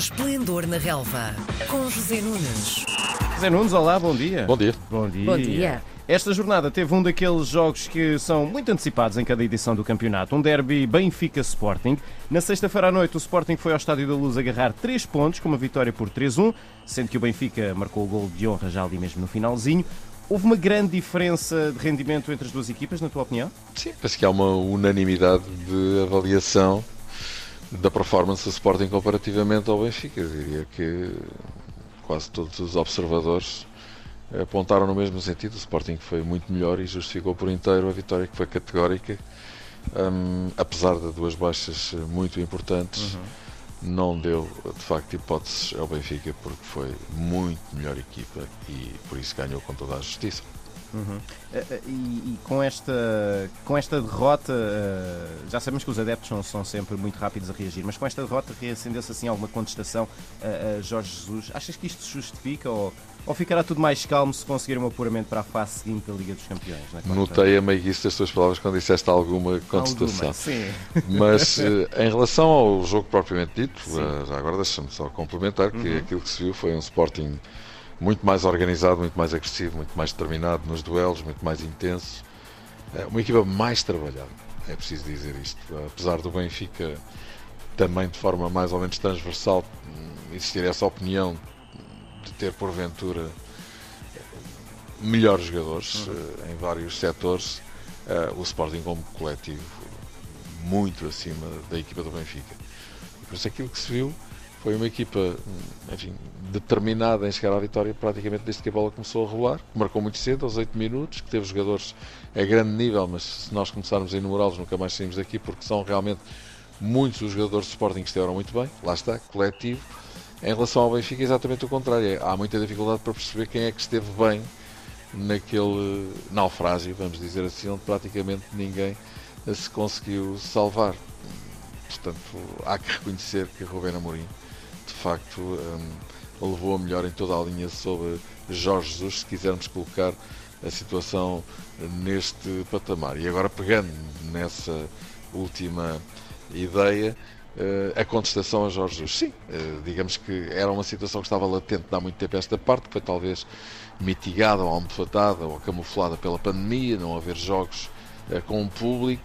Esplendor na Relva, com José Nunes. José Nunes, olá, bom dia. Bom dia. Bom dia. Bom dia. Esta jornada teve um daqueles jogos que são muito antecipados em cada edição do campeonato. Um derby Benfica-Sporting. Na sexta-feira à noite, o Sporting foi ao Estádio da Luz agarrar 3 pontos, com uma vitória por 3-1, sendo que o Benfica marcou o gol de honra já ali mesmo no finalzinho. Houve uma grande diferença de rendimento entre as duas equipas, na tua opinião? Sim, penso que há uma unanimidade de avaliação da performance do Sporting comparativamente ao Benfica. Eu diria que quase todos os observadores apontaram no mesmo sentido. O Sporting foi muito melhor e justificou por inteiro a vitória que foi categórica, um, apesar de duas baixas muito importantes. Uhum. Não deu de facto hipóteses ao Benfica porque foi muito melhor equipa e por isso ganhou com toda a justiça. Uhum. E, e, com, esta, com esta derrota, já sabemos que os adeptos são, são sempre muito rápidos a reagir, mas com esta derrota reacendeu-se assim alguma contestação a, a, Jorge Jesus. Achas que isto se justifica ou, ou ficará tudo mais calmo se conseguir um apuramento para a fase seguinte da Liga dos Campeões? Notei a meiguice das tuas palavras quando disseste alguma contestação. Alguma, sim. Mas em relação ao jogo propriamente dito, sim. já agora deixa-me só complementar que uhum. aquilo que se viu foi um Sporting muito mais organizado, muito mais agressivo, muito mais determinado nos duelos, muito mais intenso. É uma equipa mais trabalhada, é preciso dizer isto. Apesar do Benfica também de forma mais ou menos transversal existir essa opinião de ter porventura melhores jogadores uhum. Eh, em vários setores, eh, o Sporting como coletivo muito acima da equipa do Benfica. E por isso aquilo que se viu foi uma equipa enfim, determinada em chegar à vitória praticamente desde que a bola começou a rolar, que marcou muito cedo, aos 8 minutos, que teve jogadores a grande nível, mas se nós começarmos a enumerá-los nunca mais saímos daqui porque são realmente muitos os jogadores de Sporting que estiveram muito bem, lá está, coletivo. Em relação ao Benfica, exatamente o contrário. É, há muita dificuldade para perceber quem é que esteve bem naquele naufrágio, vamos dizer assim, onde praticamente ninguém se conseguiu salvar. Portanto, há que reconhecer que Rubén Amorim de facto um, levou a melhor em toda a linha sobre Jorge Jesus, se quisermos colocar a situação neste patamar. E agora pegando nessa última ideia, uh, a contestação a Jorge Jesus. Sim, uh, digamos que era uma situação que estava latente há muito tempo esta parte, que foi talvez mitigada ou almofatada ou camuflada pela pandemia, não haver jogos uh, com o público.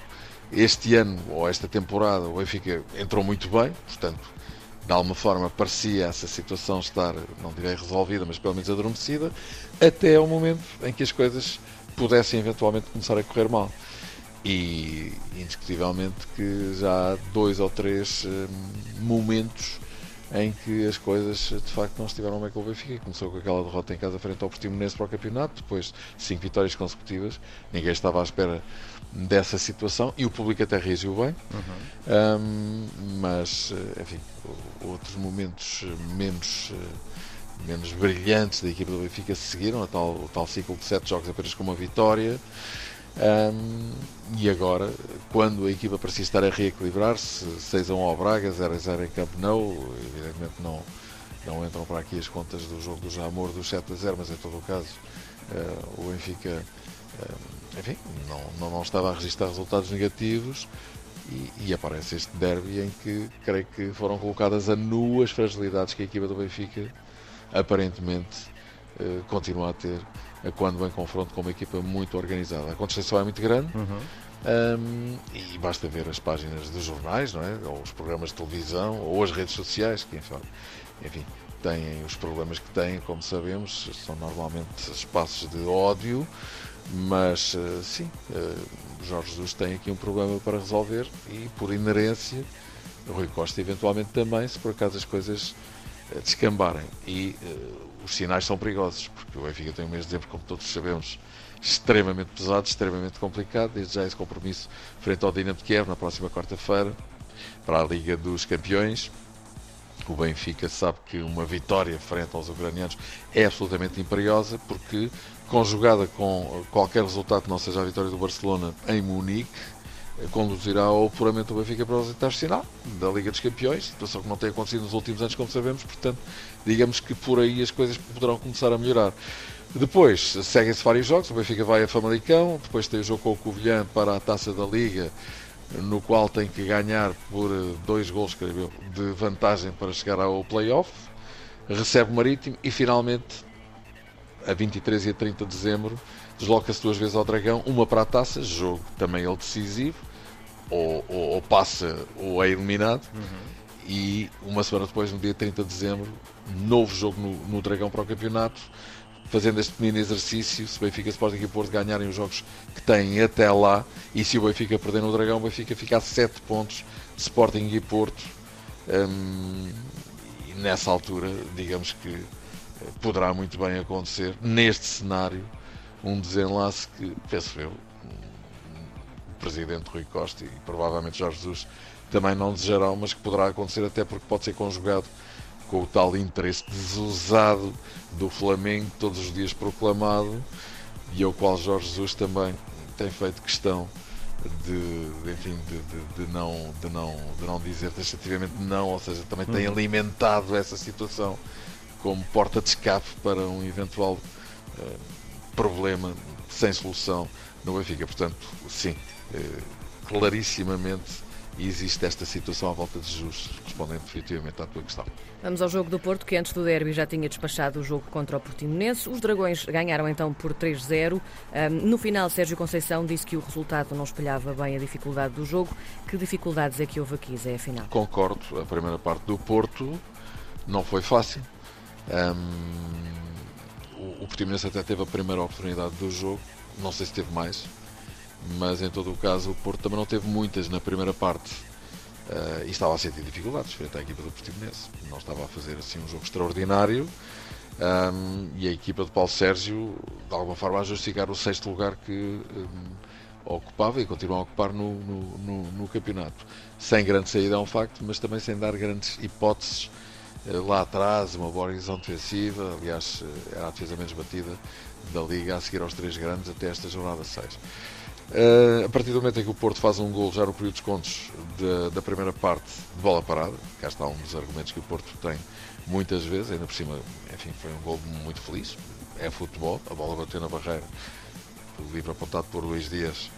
Este ano, ou esta temporada, o Benfica entrou muito bem, portanto, de alguma forma parecia essa situação estar, não direi resolvida, mas pelo menos adormecida, até ao momento em que as coisas pudessem eventualmente começar a correr mal. E indiscutivelmente que já há dois ou três hum, momentos em que as coisas de facto não estiveram bem com o Benfica. Começou com aquela derrota em casa frente ao Portimonense para o campeonato, depois cinco vitórias consecutivas. Ninguém estava à espera dessa situação e o público até reagiu bem. Uhum. Um, mas, enfim, outros momentos menos menos brilhantes da equipa do Benfica seguiram, a tal, o tal ciclo de sete jogos apenas com uma vitória. Um, e agora, quando a equipa parecia estar a reequilibrar-se, 6 a 1 ao Braga, 0 a 0 em Camp Nou, evidentemente não, não entram para aqui as contas do jogo do Jamor dos 7 a 0, mas em todo o caso uh, o Benfica uh, enfim, não, não, não, estava a registrar resultados negativos e, e, aparece este derby em que creio que foram colocadas a nu as fragilidades que a equipa do Benfica aparentemente uh, continua a ter quando vem confronto com uma equipa muito organizada. A contestação é muito grande uhum. Um, e basta ver as páginas dos jornais, não é? ou os programas de televisão, ou as redes sociais, que enfim, têm os problemas que têm, como sabemos, são normalmente espaços de ódio, mas eh, sim, uh, Jorge Jesus tem aqui um problema para resolver e, por inerência, Rui Costa eventualmente também, se por acaso as coisas eh, descambarem. E os sinais são perigosos, porque o Benfica tem um mês de dezembro, como todos sabemos, extremamente pesado, extremamente complicado, desde já esse compromisso frente ao Dinamo de Kiev na próxima quarta-feira para a Liga dos Campeões. O Benfica sabe que uma vitória frente aos ucranianos é absolutamente imperiosa, porque conjugada com qualquer resultado que não seja a vitória do Barcelona em Munique, conduzirá ao apuramento do Benfica para os oitavos da Liga dos Campeões, situação que não tem acontecido nos últimos anos, como sabemos, portanto, digamos que por aí as coisas poderão começar a melhorar. Depois, seguem-se vários jogos, o Benfica vai a Famalicão, depois tem o jogo com o Covilhã para a Taça da Liga, no qual tem que ganhar por eh, dois gols creio, de vantagem para chegar ao play-off, recebe o Marítimo e finalmente, a 23 e a 30 de dezembro, desloca-se duas vezes ao Dragão, uma para a taça, jogo também ele decisivo, ou, ou, ou passa ou é eliminado. Uhum. E uma semana depois, no dia 30 de dezembro, novo jogo no, no Dragão para o campeonato, fazendo este pequeno exercício, se Benfica, Sporting e Porto ganharem os jogos que têm até lá, e se o Benfica perder no Dragão, o Benfica fica a 7 pontos de Sporting e Porto. Hum, e nessa altura, digamos que poderá muito bem acontecer, neste cenário, um desenlace que, penso eu, o Presidente Rui Costa e provavelmente Jorge Jesus também não desejarão, mas que poderá acontecer até porque pode ser conjugado com o tal interesse desusado do Flamengo, todos os dias proclamado, e ao qual Jorge Jesus também tem feito questão de, enfim, de, de, de, não, de, não, de não dizer taxativamente não, ou seja, também tem uhum. alimentado essa situação como porta de escape para um eventual uh, problema sem solução no Benfica. Portanto, sim, uh, clarissimamente existe esta situação à volta de Jesus, respondendo definitivamente à tua questão. Vamos ao jogo do Porto, que antes do derby já tinha despachado o jogo contra o Portimonense. Os Dragões ganharam então por 3-0. no final, Sérgio Conceição disse que o resultado não espelhava bem a dificuldade do jogo. Que dificuldades é que houve aqui, Zé, afinal? Concordo. A primeira parte do Porto não foi fácil. Um, o Portimonense até teve a primeira oportunidade do jogo. Não sei se teve mais mas em todo o caso o Porto também não teve muitas na primeira parte uh, e estava a sentir dificuldades frente à equipa do Portimonense. Não estava a fazer assim um jogo extraordinário um, e a equipa de Paulo Sérgio de alguma forma a justificar o sexto lugar que um, ocupava e continua a ocupar no, no, no, no, campeonato. Sem grande saída é um facto, mas também sem dar grandes hipóteses lá atrás, uma boa horizonte defensiva, aliás, uh, era a defesa menos batida da Liga a seguir aos três grandes até esta jornada 6. Uh, a partir do momento em que o Porto faz um gol já no período de contos de, da primeira parte de bola parada, cá está um dos argumentos que o Porto tem muitas vezes, ainda por cima, enfim, foi um gol muito feliz, é futebol, a bola bateu na barreira, o livro apontado por Luís Dias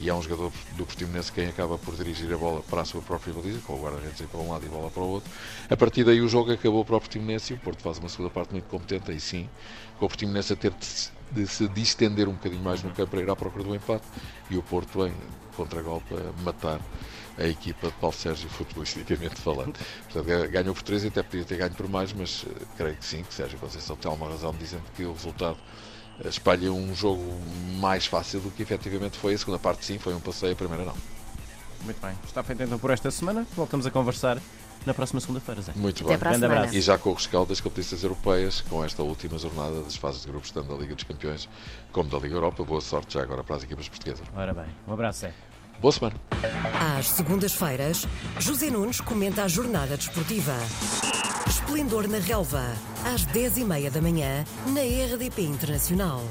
e é um jogador do Portimonense quem acaba por dirigir a bola para a sua própria baliza, com o guarda-redes para um lado e a bola para o outro. A partir daí o jogo acabou para o Portimonense e o Porto faz uma segunda parte muito competente, aí sim, com o Portimonense a ter de se distender um bocadinho mais no campo para ir à procura do empate e o Porto vem contra-golpe a matar a equipa de Paulo Sérgio, futbolisticamente falando. Portanto, ganhou por 3 e até podia ter ganho por mais, mas uh, creio que sim, que Sérgio Conceição tem alguma razão dizendo que o resultado uh, espalha um jogo mais fácil do que efetivamente foi. A segunda parte sim, foi um passeio, a primeira não. Muito bem. Está feito então por esta semana. Voltamos a conversar na próxima segunda-feira, Zé. Muito bem. Grande abraço. E já com o rescaldo das competições europeias, com esta última jornada das fases de grupos, tanto da Liga dos Campeões como da Liga Europa. Boa sorte já agora para as equipas portuguesas. Ora bem, um abraço, Zé. Boa semana. Às segundas-feiras, José Nunes comenta a jornada desportiva. Esplendor na Relva, às 10h30 da manhã, na RDP Internacional.